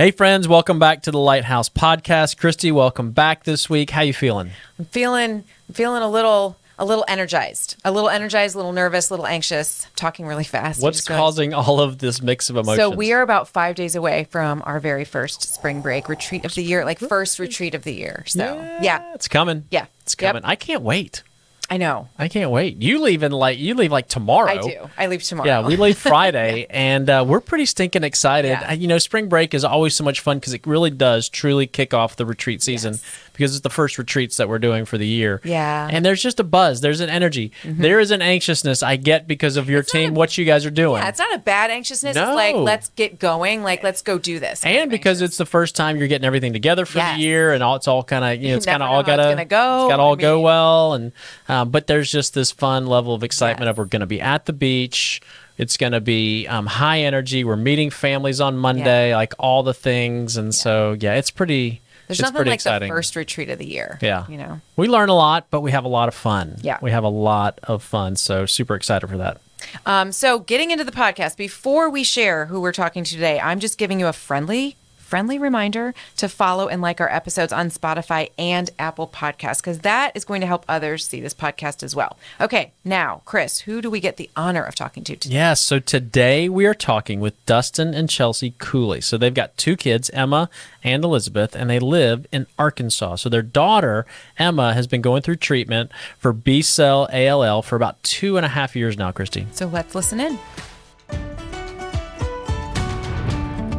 Hey friends, welcome back to the Lighthouse Podcast. Christy, welcome back this week. How you feeling? I'm feeling I'm feeling a little a little energized, a little energized, a little nervous, a little anxious. talking really fast. What's causing all of this mix of emotions? So we are about five days away from our very first spring break retreat of the year, like first retreat of the year. So yeah, yeah, it's coming. Yeah. it's Yep. coming. I can't wait. I know. I can't wait. You leave in like you leave like tomorrow. I do. I leave tomorrow. Yeah, we leave Friday, and uh, we're pretty stinking excited. Yeah. You know, spring break is always so much fun because it really does truly kick off the retreat season because it's the first retreats that we're doing for the year. Yeah. Mm-hmm. and there's just a buzz. There's an energy. There is an anxiousness I get because of your team, what you guys are doing. Yeah, it's not a bad anxiousness. No. It's like let's get going. Like let's go do this. and because anxious. it's the first time you're getting everything together for Yes. the year, and all it's all kind of you know it's kind of all it's gotta gonna go. It's got to all I go mean- well, and um, but there's just this fun level of excitement Yes. of we're going to be at the beach. It's going to be um, high energy. We're meeting families on Monday, like all the things, and so yeah, it's pretty. There's it's nothing like exciting. the first retreat of the year. Yeah. you know. We learn a lot, but we have a lot of fun. Yeah. we have a lot of fun. So super excited for that. Um, so getting into the podcast, before we share who we're talking to today, I'm just giving you a friendly, friendly reminder to follow and like our episodes on Spotify and Apple Podcasts, because that is going to help others see this podcast as well. Okay, now, Chris, who do we get the honor of talking to today? Yes. So today we are talking with Dustin and Chelsea Cooley. So they've got two kids, Emma and Elizabeth, and they live in Arkansas. So their daughter, Emma, has been going through treatment for B cell ALL for about two and a half years now, Christy. So let's listen in.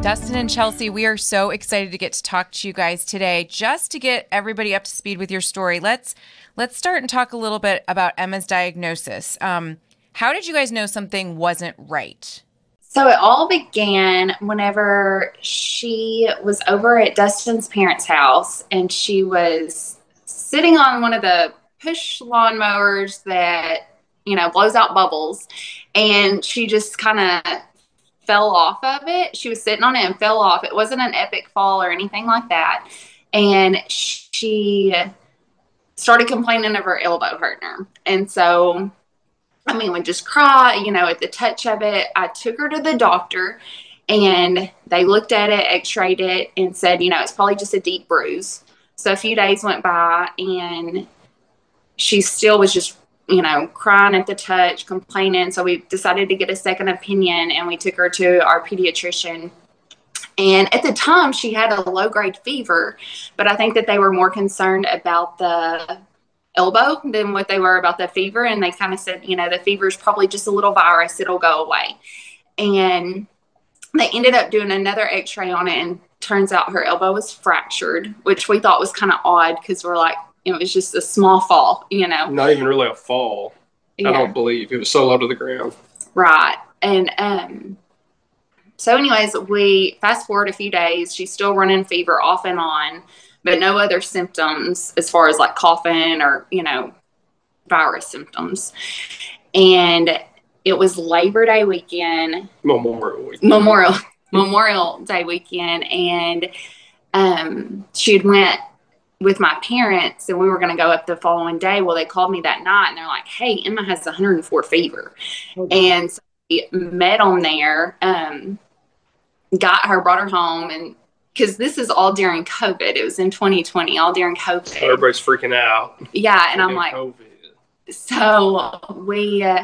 Dustin and Chelsea, we are so excited to get to talk to you guys today. Just to get everybody up to speed with your story, let's let's start and talk a little bit about Emma's diagnosis. Um, how did you guys know something wasn't right? So it all began whenever she was over at Dustin's parents' house and she was sitting on one of the push lawnmowers that, you know, blows out bubbles. And she just kind of fell off of it. She was sitting on it and fell off. It wasn't an epic fall or anything like that. And she started complaining of her elbow hurting her. And so I mean, would just cry, you know, at the touch of it. I took her to the doctor and they looked at it, x rayed it, and said, you know, it's probably just a deep bruise. So a few days went by and she still was just, you know, crying at the touch, complaining. So we decided to get a second opinion and we took her to our pediatrician. And at the time, she had a low grade fever, but I think that they were more concerned about the elbow than what they were about the fever. And they kind of said, you know, the fever is probably just a little virus, it'll go away. And they ended up doing another x ray on it, and turns out her elbow was fractured, which we thought was kind of odd because we're like, it was just a small fall, you know. Not even really a fall. I don't believe it was so low to the ground. Right. And um so anyways, we fast forward a few days, she's still running fever off and on, but no other symptoms as far as like coughing or, you know, virus symptoms. And it was Labor Day weekend, Memorial Week. Memorial Memorial Day weekend and um she had went with my parents and we were going to go up the following day. Well, they called me that night and they're like, "Hey, Emma has 104 fever." and so we met on there um got her brought her home and because this is all during covid it was in 2020 all during covid Everybody's freaking out. yeah and i'm like COVID. so we uh,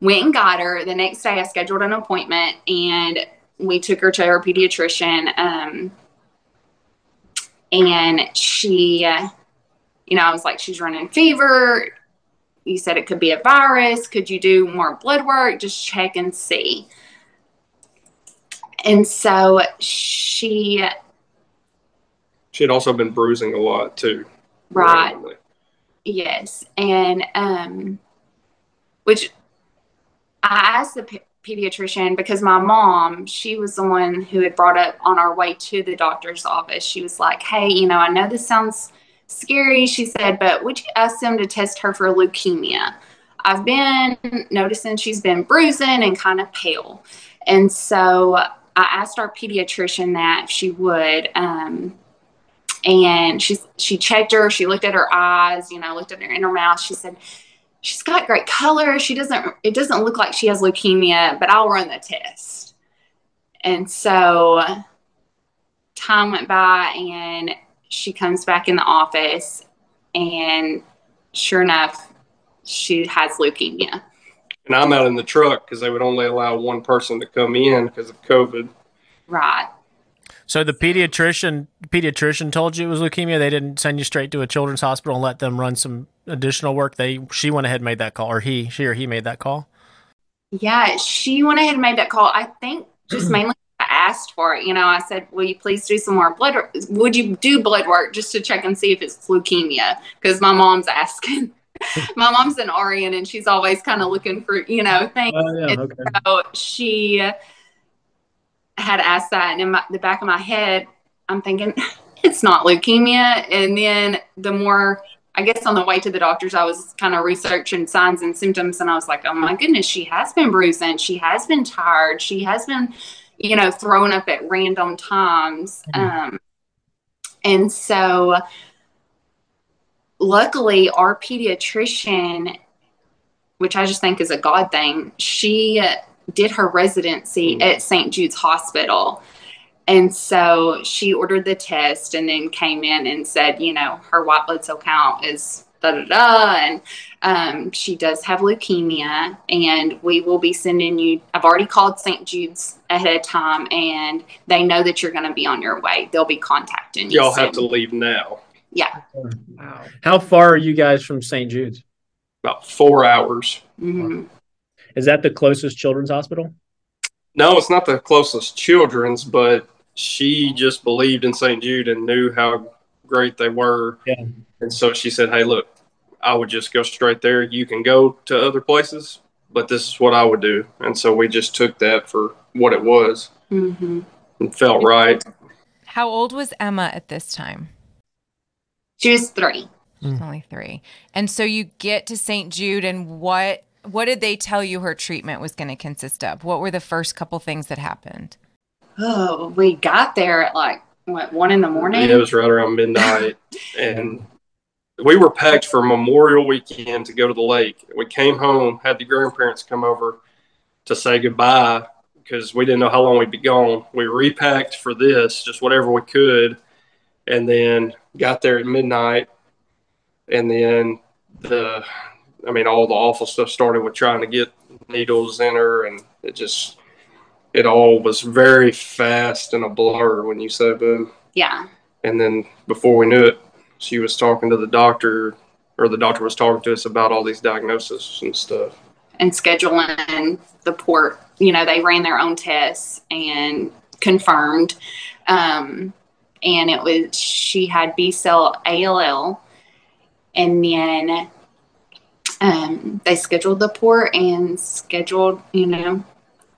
went and got her the next day i scheduled an appointment and we took her to her pediatrician um and she uh, you know i was like she's running fever. You said it could be a virus. Could you do more blood work? Just check and see. And so she She had also been bruising a lot too. right. Randomly. Yes, and um, which I asked the pediatrician because my mom, she was the one who had brought up on our way to the doctor's office. She was like, "Hey, you know, I know this sounds scary," she said, "but would you ask them to test her for leukemia?" I've been noticing she's been bruising and kind of pale, and so I asked our pediatrician that if she would. Um, and she she checked her she looked at her eyes you know looked at her in her mouth she said she's got great color. She doesn't it doesn't look like she has leukemia but i'll run the test. And so time went by and she comes back in the office and sure enough she has leukemia. And I'm out in the truck because they would only allow one person to come in because of COVID. right So the pediatrician pediatrician told you it was leukemia. They didn't send you straight to a children's hospital and let them run some additional work. They she went ahead and made that call, or he she or he made that call. yeah she went ahead and made that call i think just mm-hmm. mainly I asked for it you know i said will you please do some more blood work would you do blood work just to check and see if it's leukemia because my mom's asking my mom's an RN and she's always kind of looking for you know things Oh yeah, okay. So she had asked that, and in my, the back of my head, I'm thinking it's not leukemia. And then the more, I guess, on the way to the doctors, I was kind of researching signs and symptoms, and I was like, oh my goodness, she has been bruising, she has been tired, she has been, you know, thrown up at random times. Um, and so, luckily, our pediatrician which I just think is a God thing. She did her residency at St. Jude's Hospital. And so she ordered the test and then came in and said, you know, her white blood cell count is da da da. And um, she does have leukemia. And we will be sending you, I've already called St. Jude's ahead of time and they know that you're going to be on your way. They'll be contacting you. Y'all have to leave now. Yeah. Wow. How far are you guys from St. Jude's? About four hours. hmm Is that the closest children's hospital? No, it's not the closest children's, but she just believed in St. Jude and knew how great they were. Yeah. And so she said, Hey, look, I would just go straight there. You can go to other places, but this is what I would do. And so we just took that for what it was hmm and felt right. How old was Emma at this time? She was three. She's only three. And so you get to St. Jude, and what what did they tell you her treatment was going to consist of? What were the first couple things that happened? Oh, we got there at like what one in the morning. It was right around midnight. and we were packed for Memorial Weekend to go to the lake. We came home, had the grandparents come over to say goodbye because we didn't know how long we'd be gone. We repacked for this, just whatever we could, and then got there at midnight. And then the, I mean, all the awful stuff started with trying to get needles in her, and it just, it all was very fast and a blur when you said boom. yeah, And then before we knew it, she was talking to the doctor, or the doctor was talking to us about all these diagnoses and stuff. and scheduling the port. You know, they ran their own tests and confirmed. Um, and it was she had B cell ALL, and then um, they scheduled the port and scheduled you know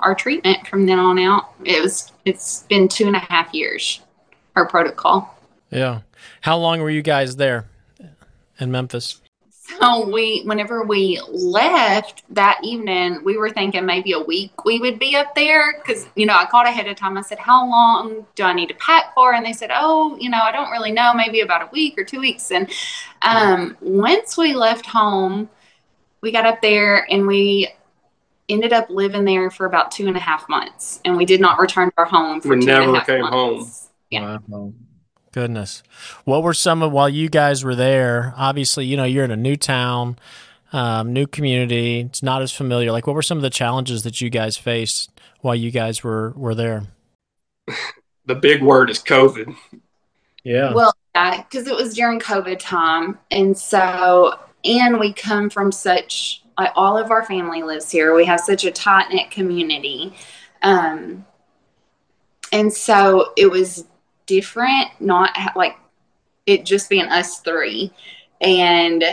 our treatment from then on out. It was it's been two and a half years. Our protocol. Yeah. How long were you guys there in Memphis? So we, whenever we left that evening, we were thinking maybe a week we would be up there because you know I called ahead of time. I said, "How long do I need to pack for?" And they said, "Oh, you know, I don't really know. Maybe about a week or two weeks." And um, once we left home, we got up there and we ended up living there for about two and a half months, and we did not return to our home for We two and a never half came months. Yeah. Wow. Goodness. What were some of while you guys were there? Obviously, you know, you're in a new town, um, new community. It's not as familiar. Like, what were some of the challenges that you guys faced while you guys were were there? The big word is COVID. Yeah. Well, yeah, because it was during COVID time. And so, and we come from such, all of our family lives here. We have such a tight knit community. Um, and so it was different, not like it just being us three and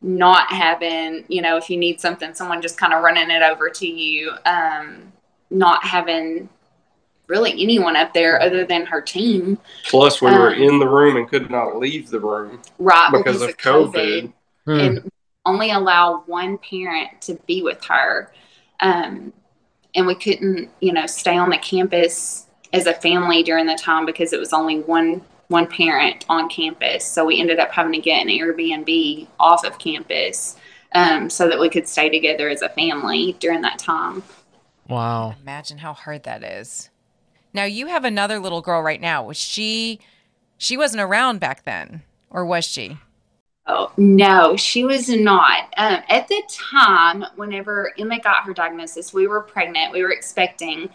not having, you know, if you need something, someone just kind of running it over to you, um, not having really anyone up there other than her team. Plus, we were Um, in the room and could not leave the room right because of COVID. Hmm. and only allow one parent to be with her um, and we couldn't you know stay on the campus as a family during the time because it was only one one parent on campus so we ended up having to get an airbnb off of campus um, so that we could stay together as a family during that time Wow. Imagine how hard that is. Now you have another little girl right now. Was she she wasn't around back then, or was she? Oh, no, she was not. Um, at the time, whenever Emma got her diagnosis, we were pregnant, we were expecting.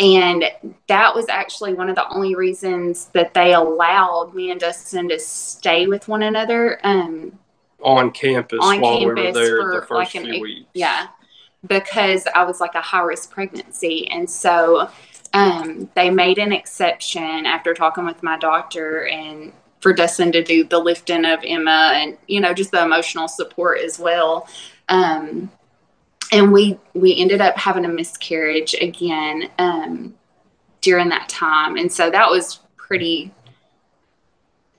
And that was actually one of the only reasons that they allowed me and Dustin to stay with one another. Um, on campus On while we were campus there for the first like an few eight- weeks. yeah, because I was like a high risk pregnancy. And so um, they made an exception after talking with my doctor and for Dustin to do the lifting of Emma and, you know, just the emotional support as well. Um, and we, we ended up having a miscarriage again um, during that time. And so that was pretty,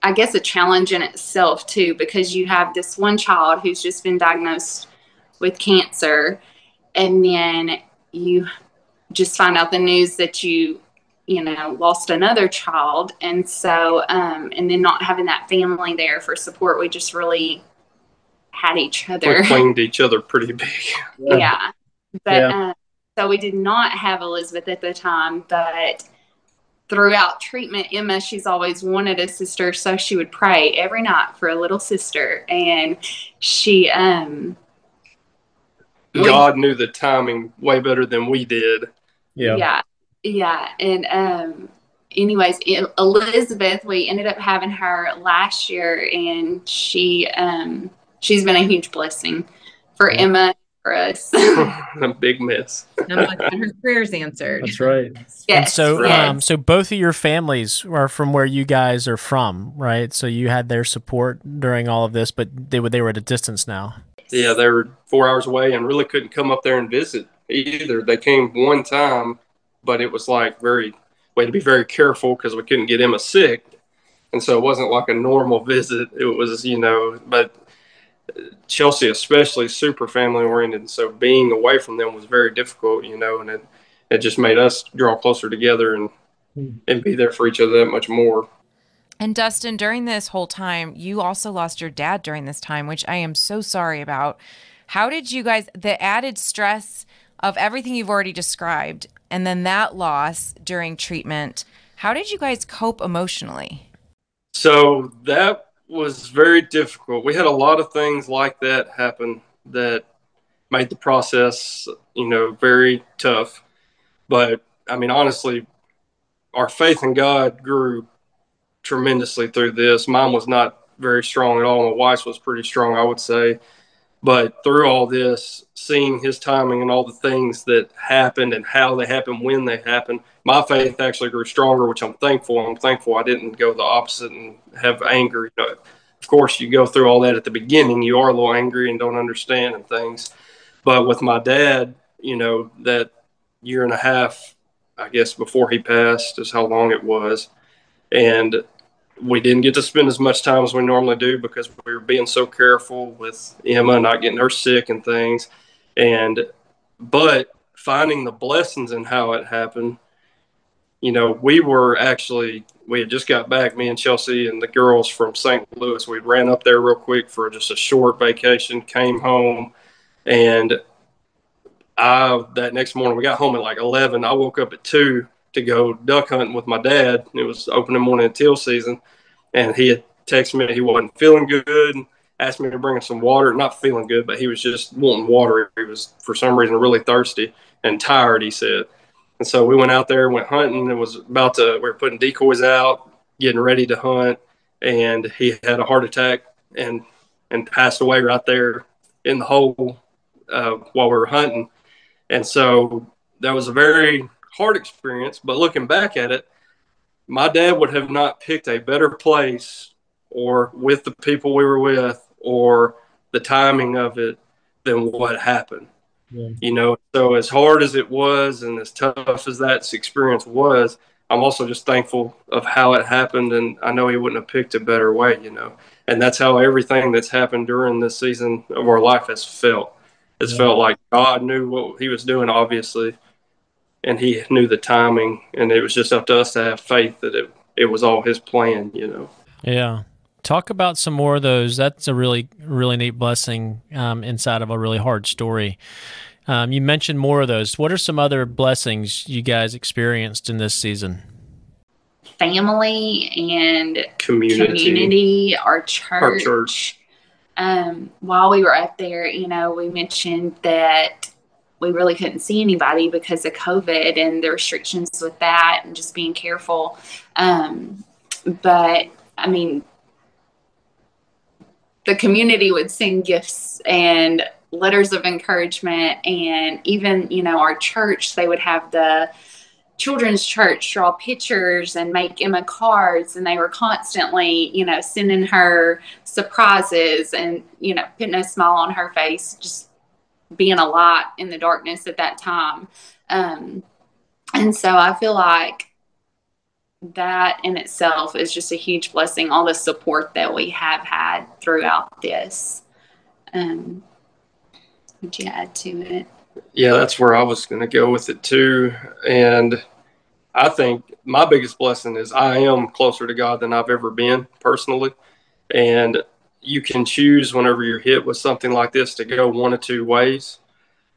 I guess, a challenge in itself, too, because you have this one child who's just been diagnosed with cancer and then you just find out the news that you you know lost another child and so um and then not having that family there for support we just really had each other We claimed each other pretty big. yeah but Yeah. um, so we did not have elizabeth at the time but throughout treatment emma she's always wanted a sister so she would pray every night for a little sister and she um we- God knew the timing way better than we did. Yeah. yeah yeah and um anyways E- elizabeth we ended up having her last year and she um she's been a huge blessing for Yeah. emma for us a big mess. I'm her prayers answered. That's right. yes And so, yes. um, so both of your families are from where you guys are from, right? So you had their support during all of this, but they were they were at a distance now. Yeah, they were four hours away and really couldn't come up there and visit either. They came one time, but it was like very, we had to be very careful because we couldn't get Emma sick. And so it wasn't like a normal visit. It was, you know, but Chelsea, especially, super family oriented. So being away from them was very difficult, you know, and it, it just made us draw closer together and, hmm. and be there for each other that much more. And Dustin, during this whole time, you also lost your dad during this time, which I am so sorry about. How did you guys, the added stress of everything you've already described, and then that loss during treatment, how did you guys cope emotionally? So that was very difficult. We had a lot of things like that happen that made the process, you know, very tough. But I mean, honestly, our faith in God grew tremendously through this. Mine was not very strong at all. My wife's was pretty strong, I would say. But through all this, seeing his timing and all the things that happened and how they happened, when they happened, my faith actually grew stronger, which I'm thankful. I'm thankful I didn't go the opposite and have anger. You know, of course, you go through all that at the beginning. You are a little angry and don't understand and things. But with my dad, you know, that year and a half, I guess, before he passed is how long it was. And we didn't get to spend as much time as we normally do because we were being so careful with Emma not getting her sick and things. And, but finding the blessings in how it happened, you know, we were actually, we had just got back, me and Chelsea and the girls from St. Louis. We ran up there real quick for just a short vacation, came home, and I, that next morning, we got home at like 11. I woke up at 2 to go duck hunting with my dad. It was opening morning teal season, and he had texted me he wasn't feeling good. Asked me to bring him some water. Not feeling good, but he was just wanting water. He was for some reason really thirsty and tired. He said, and so we went out there, went hunting. It was about to. We were putting decoys out, getting ready to hunt, and he had a heart attack and and passed away right there in the hole uh, while we were hunting. And so that was a very hard experience. But looking back at it, my dad would have not picked a better place or with the people we were with or the timing of it than what happened. Yeah. You know, so as hard as it was and as tough as that experience was, I'm also just thankful of how it happened. And I know he wouldn't have picked a better way, you know. And that's how everything that's happened during this season of our life has felt. It's Yeah. felt like God knew what he was doing, obviously, and he knew the timing. And it was just up to us to have faith that it, it was all his plan, you know. Yeah. Talk about some more of those. That's a really, really neat blessing um, inside of a really hard story. Um, you mentioned more of those. What are some other blessings you guys experienced in this season? Family and Community. community, our church. Our church. Um, while we were up there, you know, we mentioned that we really couldn't see anybody because of COVID and the restrictions with that and just being careful. Um, but I mean, the community would send gifts and letters of encouragement, and even, you know, our church, they would have the children's church draw pictures and make Emma cards, and they were constantly, you know, sending her surprises and, you know, putting a smile on her face, just being a light in the darkness at that time. Um, and so I feel like that in itself is just a huge blessing, all the support that we have had throughout this. Um, would you add to it? Yeah, that's where I was going to go with it too. And I think my biggest blessing is I am closer to God than I've ever been personally. And you can choose whenever you're hit with something like this to go one of two ways.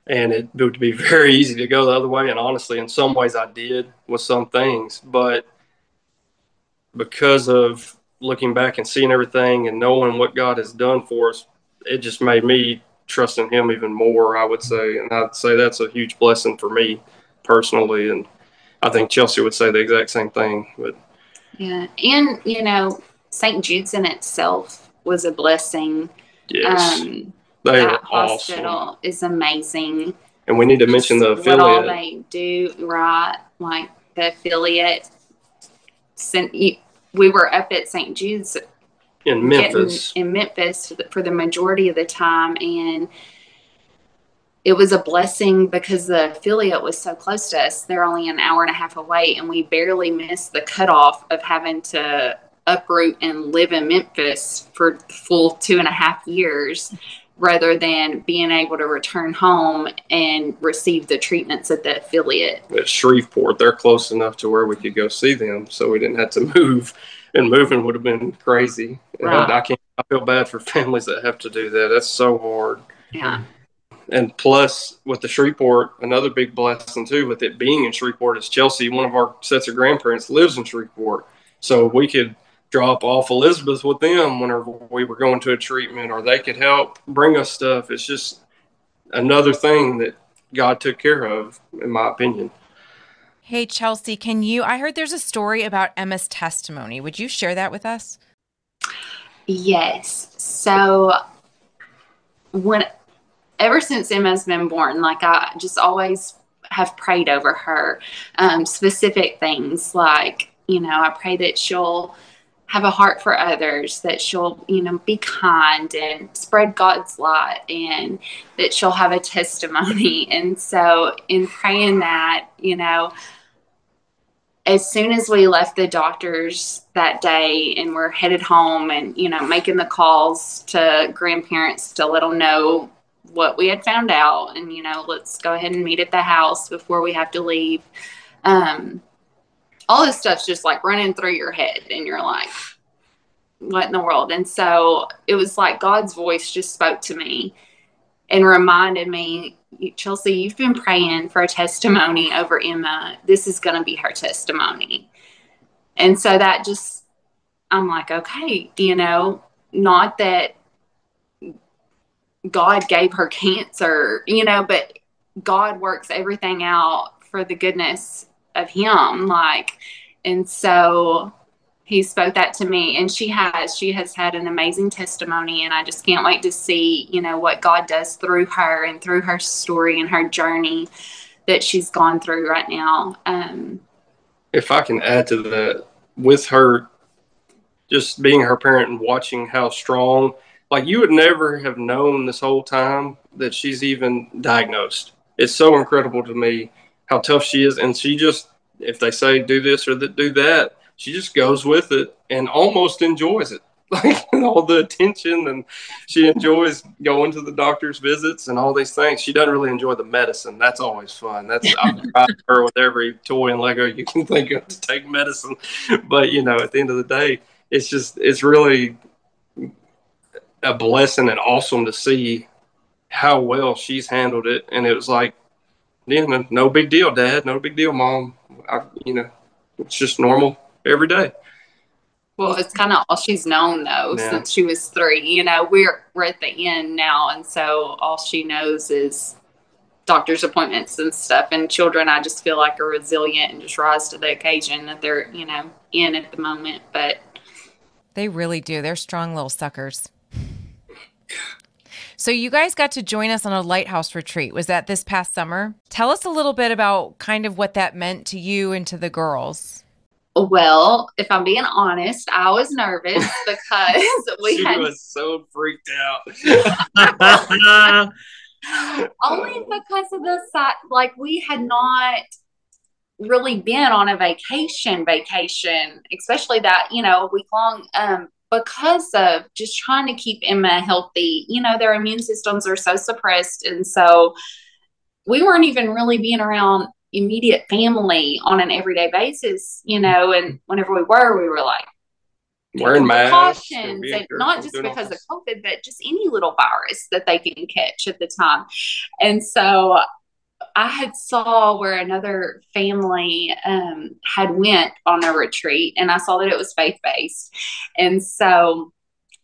And it would be very easy to go the other way. And honestly, in some ways, I did with some things. But because of looking back and seeing everything and knowing what God has done for us, it just made me trust in Him even more, I would say. And I'd say that's a huge blessing for me personally. And I think Chelsea would say the exact same thing. But Yeah. And, you know, St. Jude's in itself was a blessing. yes, Um, they are that awesome. hospital is amazing. And we need to mention the What all affiliate. they do, right? Like the affiliate. Sent, you, we were up at St. Jude's in Memphis. getting in Memphis for the, for the majority of the time, and it was a blessing because the affiliate was so close to us. They're only an hour and a half away, and we barely missed the cutoff of having to uproot and live in Memphis for full two and a half years. Rather than being able to return home and receive the treatments at the affiliate. at Shreveport. They're close enough to where we could go see them, so we didn't have to move. And moving would have been crazy. And Right. I can't. I feel bad for families that have to do that. That's so hard. Yeah. And plus, with the Shreveport, another big blessing too, with it being in Shreveport, is Chelsea. One of our sets of grandparents lives in Shreveport, so we could drop off Elizabeth with them whenever we were going to a treatment, or they could help bring us stuff. It's just another thing that God took care of, in my opinion. Hey, Chelsea, can you? I heard there's a story about Emma's testimony. Would you share that with us? Yes. So when ever since Emma's been born, like I just always have prayed over her um, specific things like, you know, I pray that she'll have a heart for others, that she'll, you know, be kind and spread God's light, and that she'll have a testimony. And so, in praying that, you know, as soon as we left the doctors that day and we're headed home and you know making the calls to grandparents to let them know what we had found out and you know let's go ahead and meet at the house before we have to leave um all this stuff's just like running through your head and you're like what in the world and so it was like god's voice just spoke to me and reminded me Chelsea, you've been praying for a testimony over Emma. This is going to be her testimony. And so that just, I'm like, okay, you know, not that God gave her cancer, you know, but God works everything out for the goodness of Him. Like, and so he spoke that to me and she has she has had an amazing testimony and i just can't wait to see you know what god does through her and through her story and her journey that she's gone through right now um if I can add to that, with her just being her parent and watching how strong, like you would never have known this whole time that she's even diagnosed. It's so incredible to me how tough she is. And she just, if they say do this or that, do that, she just goes with it and almost enjoys it. Like all the attention, and she enjoys going to the doctor's visits and all these things. She doesn't really enjoy the medicine. That's always fun. That's I've tried her with every toy and Lego you can think of to take medicine. But you know, at the end of the day, it's just it's really a blessing and awesome to see how well she's handled it, and it was like, yeah, no, no big deal, Dad, no big deal, Mom. I, you know, it's just normal every day. Well, it's kind of all she's known though Yeah. since she was three. You know, we're we're at the end now, and so all she knows is doctor's appointments and stuff. And children, I just feel like are resilient and just rise to the occasion that they're you know in at the moment. But They really do. They're strong little suckers. So you guys got to join us on a lighthouse retreat. Was that this past summer? Tell us a little bit about kind of what that meant to you and to the girls. well, if I'm being honest, I was nervous because we she had was so freaked out. only because of the site like we had not really been on a vacation vacation especially that you know week long um because of just trying to keep emma healthy you know their immune systems are so suppressed and so we weren't even really being around immediate family on an everyday basis you know and whenever we were we were like Wearing masks, and precautions, and not just because of. COVID, but just any little virus that they can catch at the time. And so I had saw where another family um, had went on a retreat, and I saw that it was faith based, and so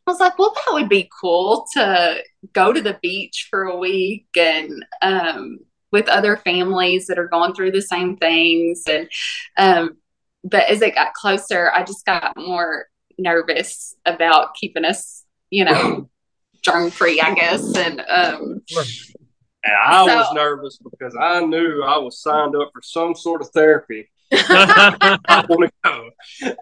I was like, well, that would be cool to go to the beach for a week and um, with other families that are going through the same things, and um, but as it got closer, I just got more nervous about keeping us, you know, germ free, I guess. And um, And I So- was nervous because I knew I was signed up for some sort of therapy. I want to go.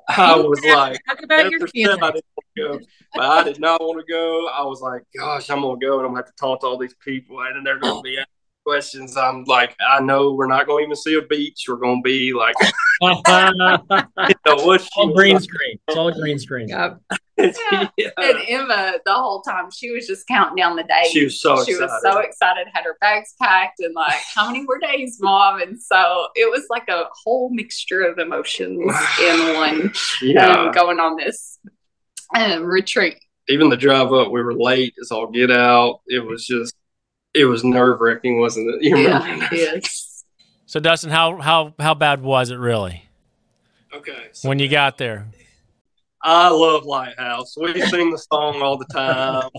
I was like, Talk about your feelings. I didn't want to go, but I did not want to go. I was like, gosh, I'm gonna go and I'm gonna have to talk to all these people, and then they're gonna be questions. I'm like, I know we're not gonna even see a beach. We're gonna be like, you know, all green screen. It's all green screen. yeah. yeah. And Emma, the whole time, she was just counting down the days. She was so She was excited. so excited, had her bags packed, and like, how many more days, mom? And so it was like a whole mixture of emotions in one Yeah. um, going on this um, retreat. Even the drive up, we were late It's all get out. It was just, it was nerve wracking, wasn't it? You? Yeah, yes. So Dustin, how how how bad was it really Okay. so- when you got there? I love Lighthouse. We sing the song all the time.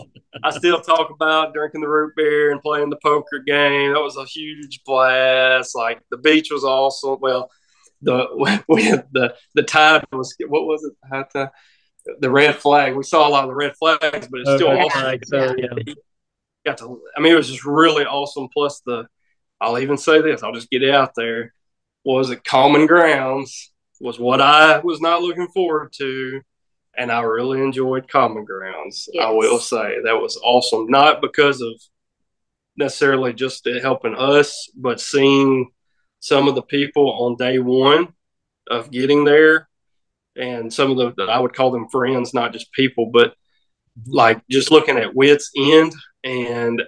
I still talk about drinking the root beer and playing the poker game. That was a huge blast. Like the beach was awesome. Well, the we had the the tide was what was it? High tide? The red flag. We saw a lot of the red flags, but it's still Okay, awesome. so, yeah. Got to. I mean, it was just really awesome. Plus the, I'll even say this. I'll just get it out there. Was it Common Grounds? Was what I was not looking forward to and I really enjoyed Common Grounds. I will say that was awesome, not because of necessarily just it helping us, but seeing some of the people on day one of getting there, and some of the I would call them friends, not just people, but like just looking at wits end and.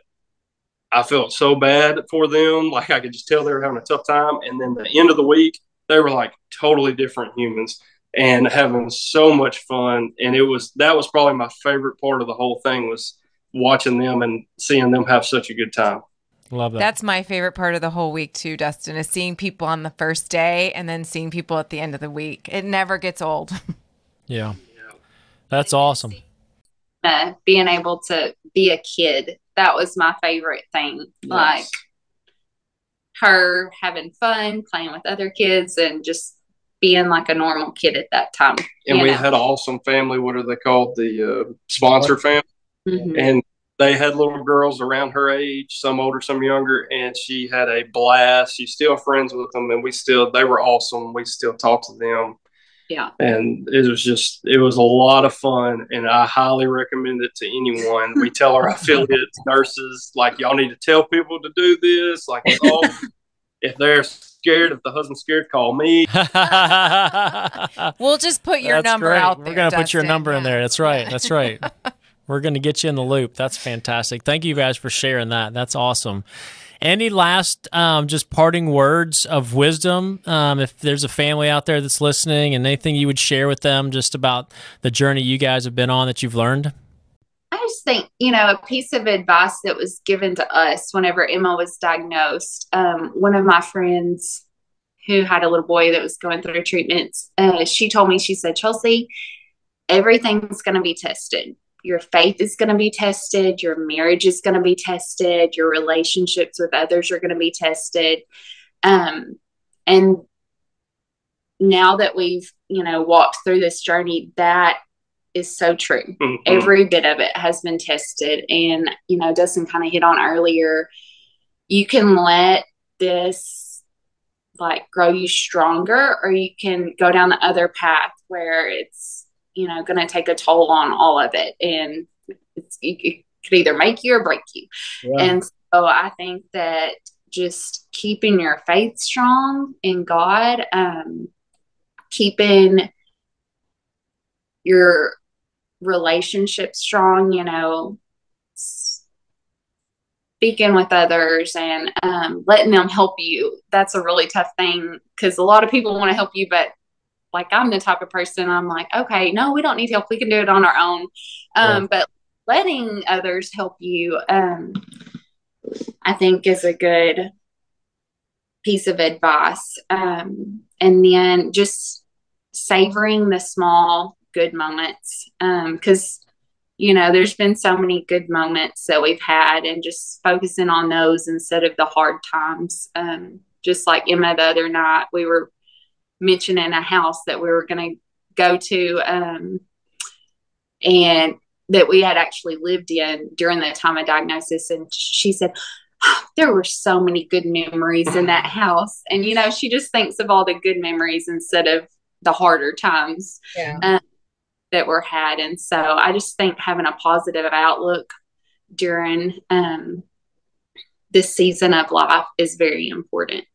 I felt so bad for them. Like I could just tell they were having a tough time. And then the end of the week, they were like totally different humans and having so much fun and it was that was probably my favorite part of the whole thing was watching them and seeing them have such a good time Love that. That's my favorite part of the whole week too, Dustin, is seeing people on the first day and then seeing people at the end of the week. It never gets old. yeah, that's awesome. Uh, being able to be a kid, that was my favorite thing. Like her having fun, playing with other kids, and just being like a normal kid at that time. and we know? had an awesome family what are they called the uh, sponsor family Mhm. and they had little girls around her age some older some younger and she had a blast she's still friends with them and we still they were awesome we still talk to them Yeah. and it was just it was a lot of fun and i highly recommend it to anyone we tell our affiliates nurses like y'all need to tell people to do this like all, if they're scared if the husband's scared call me We'll just put your That's number great. out there. We're gonna put your number in there. That's right. That's right. We're gonna get you in the loop. That's fantastic. Thank you guys for sharing that. That's awesome. Any last um, just parting words of wisdom? Um, if there's a family out there that's listening, and anything you would share with them just about the journey you guys have been on that you've learned. I just think, you know, a piece of advice that was given to us whenever Emma was diagnosed. Um, one of my friends who had a little boy that was going through treatments, uh, she told me, she said, Chelsea, everything's going to be tested. Your faith is going to be tested. Your marriage is going to be tested. Your relationships with others are going to be tested. Um, and now that we've, you know, walked through this journey, that is so true. Mhm. Every bit of it has been tested. And, you know, Dustin kind of hit on earlier, you can let this like grow you stronger, or you can go down the other path where it's, you know, going to take a toll on all of it. And it could either make you or break you. Yeah. And so I think that just keeping your faith strong in God, um, keeping your relationship strong, you know, speaking with others and um, letting them help you. That's a really tough thing because a lot of people want to help you, but like I'm the type of person I'm like, okay, no, we don't need help. We can do it on our own. Um, But letting others help you, um, I think, is a good piece of advice. Um, and then just savoring the small good moments because you know there's been so many good moments that we've had and just focusing on those instead of the hard times um, just like emma the other night we were mentioning a house that we were going to go to um, and that we had actually lived in during the time of diagnosis and she said there were so many good memories in that house and you know she just thinks of all the good memories instead of the harder times Yeah. that were had. And so I just think having a positive outlook during um, this season of life is very important.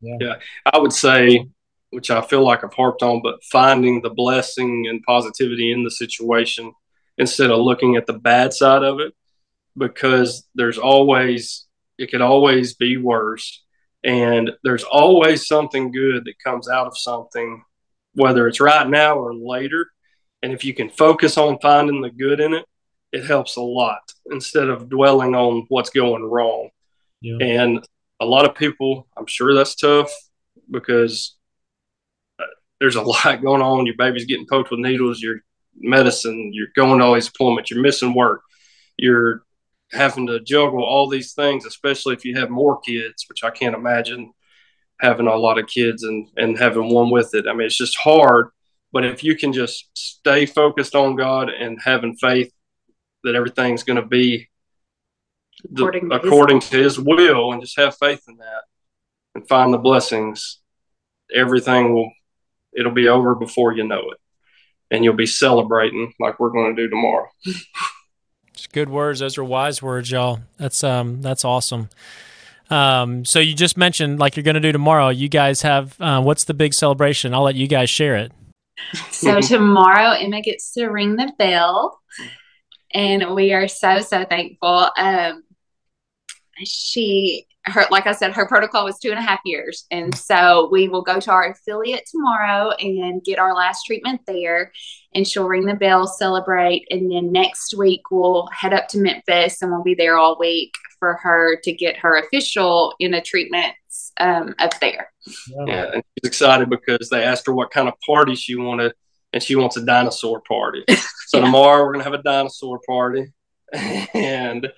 Yeah. I would say, which I feel like I've harped on, but finding the blessing and positivity in the situation instead of looking at the bad side of it, because there's always, it could always be worse. And there's always something good that comes out of something, whether it's right now or later. And if you can focus on finding the good in it, it helps a lot instead of dwelling on what's going wrong. Yeah. And a lot of people, I'm sure that's tough because there's a lot going on. Your baby's getting poked with needles, your medicine, you're going to all these appointments, you're missing work, you're having to juggle all these things, especially if you have more kids, which I can't imagine having a lot of kids and, and having one with it. I mean, it's just hard. But if you can just stay focused on God and having faith that everything's going to be the, According according, His- to his will and just have faith in that and find the blessings everything will it'll be over before you know it and you'll be celebrating like we're going to do tomorrow It's good words. Those are wise words, y'all. That's um that's awesome. Um, so you just mentioned like you're going to do tomorrow. You guys have uh, what's the big celebration? I'll let you guys share it. So tomorrow, Emma gets to ring the bell, and we are so so thankful. Um, she, her, like I said, her protocol was two and a half years, and so we will go to our affiliate tomorrow and get our last treatment there. And she'll ring the bell, celebrate, and then next week we'll head up to Memphis, and we'll be there all week for her to get her official in a treatments um, up there. yeah and she's excited because they asked her what kind of party she wanted and she wants a dinosaur party so Yeah. tomorrow we're going to have a dinosaur party and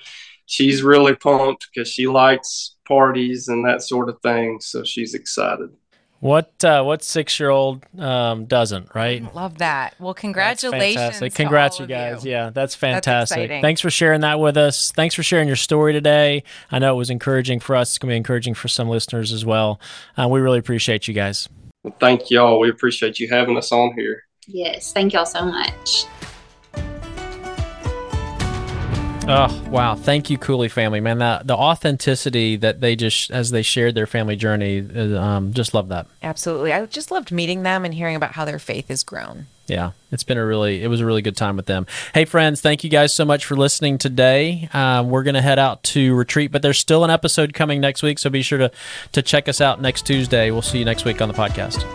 she's really pumped because she likes parties and that sort of thing so she's excited What uh, what six year old um, doesn't, right? Love that. Well, That's congratulations. fantastic. to Congrats, all you of guys. Yeah, that's fantastic. exciting. Thanks for sharing that with us. Thanks for sharing your story today. I know it was encouraging for us. It's going to be encouraging for some listeners as well. Uh, we really appreciate you guys. well, thank y'all we appreciate you having us on here Yes, thank y'all so much. Oh wow! Thank you, Cooley family, man. That the authenticity that they just as they shared their family journey, uh, um, just love that. Absolutely. I just loved meeting them and hearing about how their faith has grown. Yeah, it's been a really it was a really good time with them. Hey friends, thank you guys so much for listening today. Um, we're gonna head out to retreat, but there's still an episode coming next week, so be sure to to check us out next Tuesday. We'll see you next week on the podcast.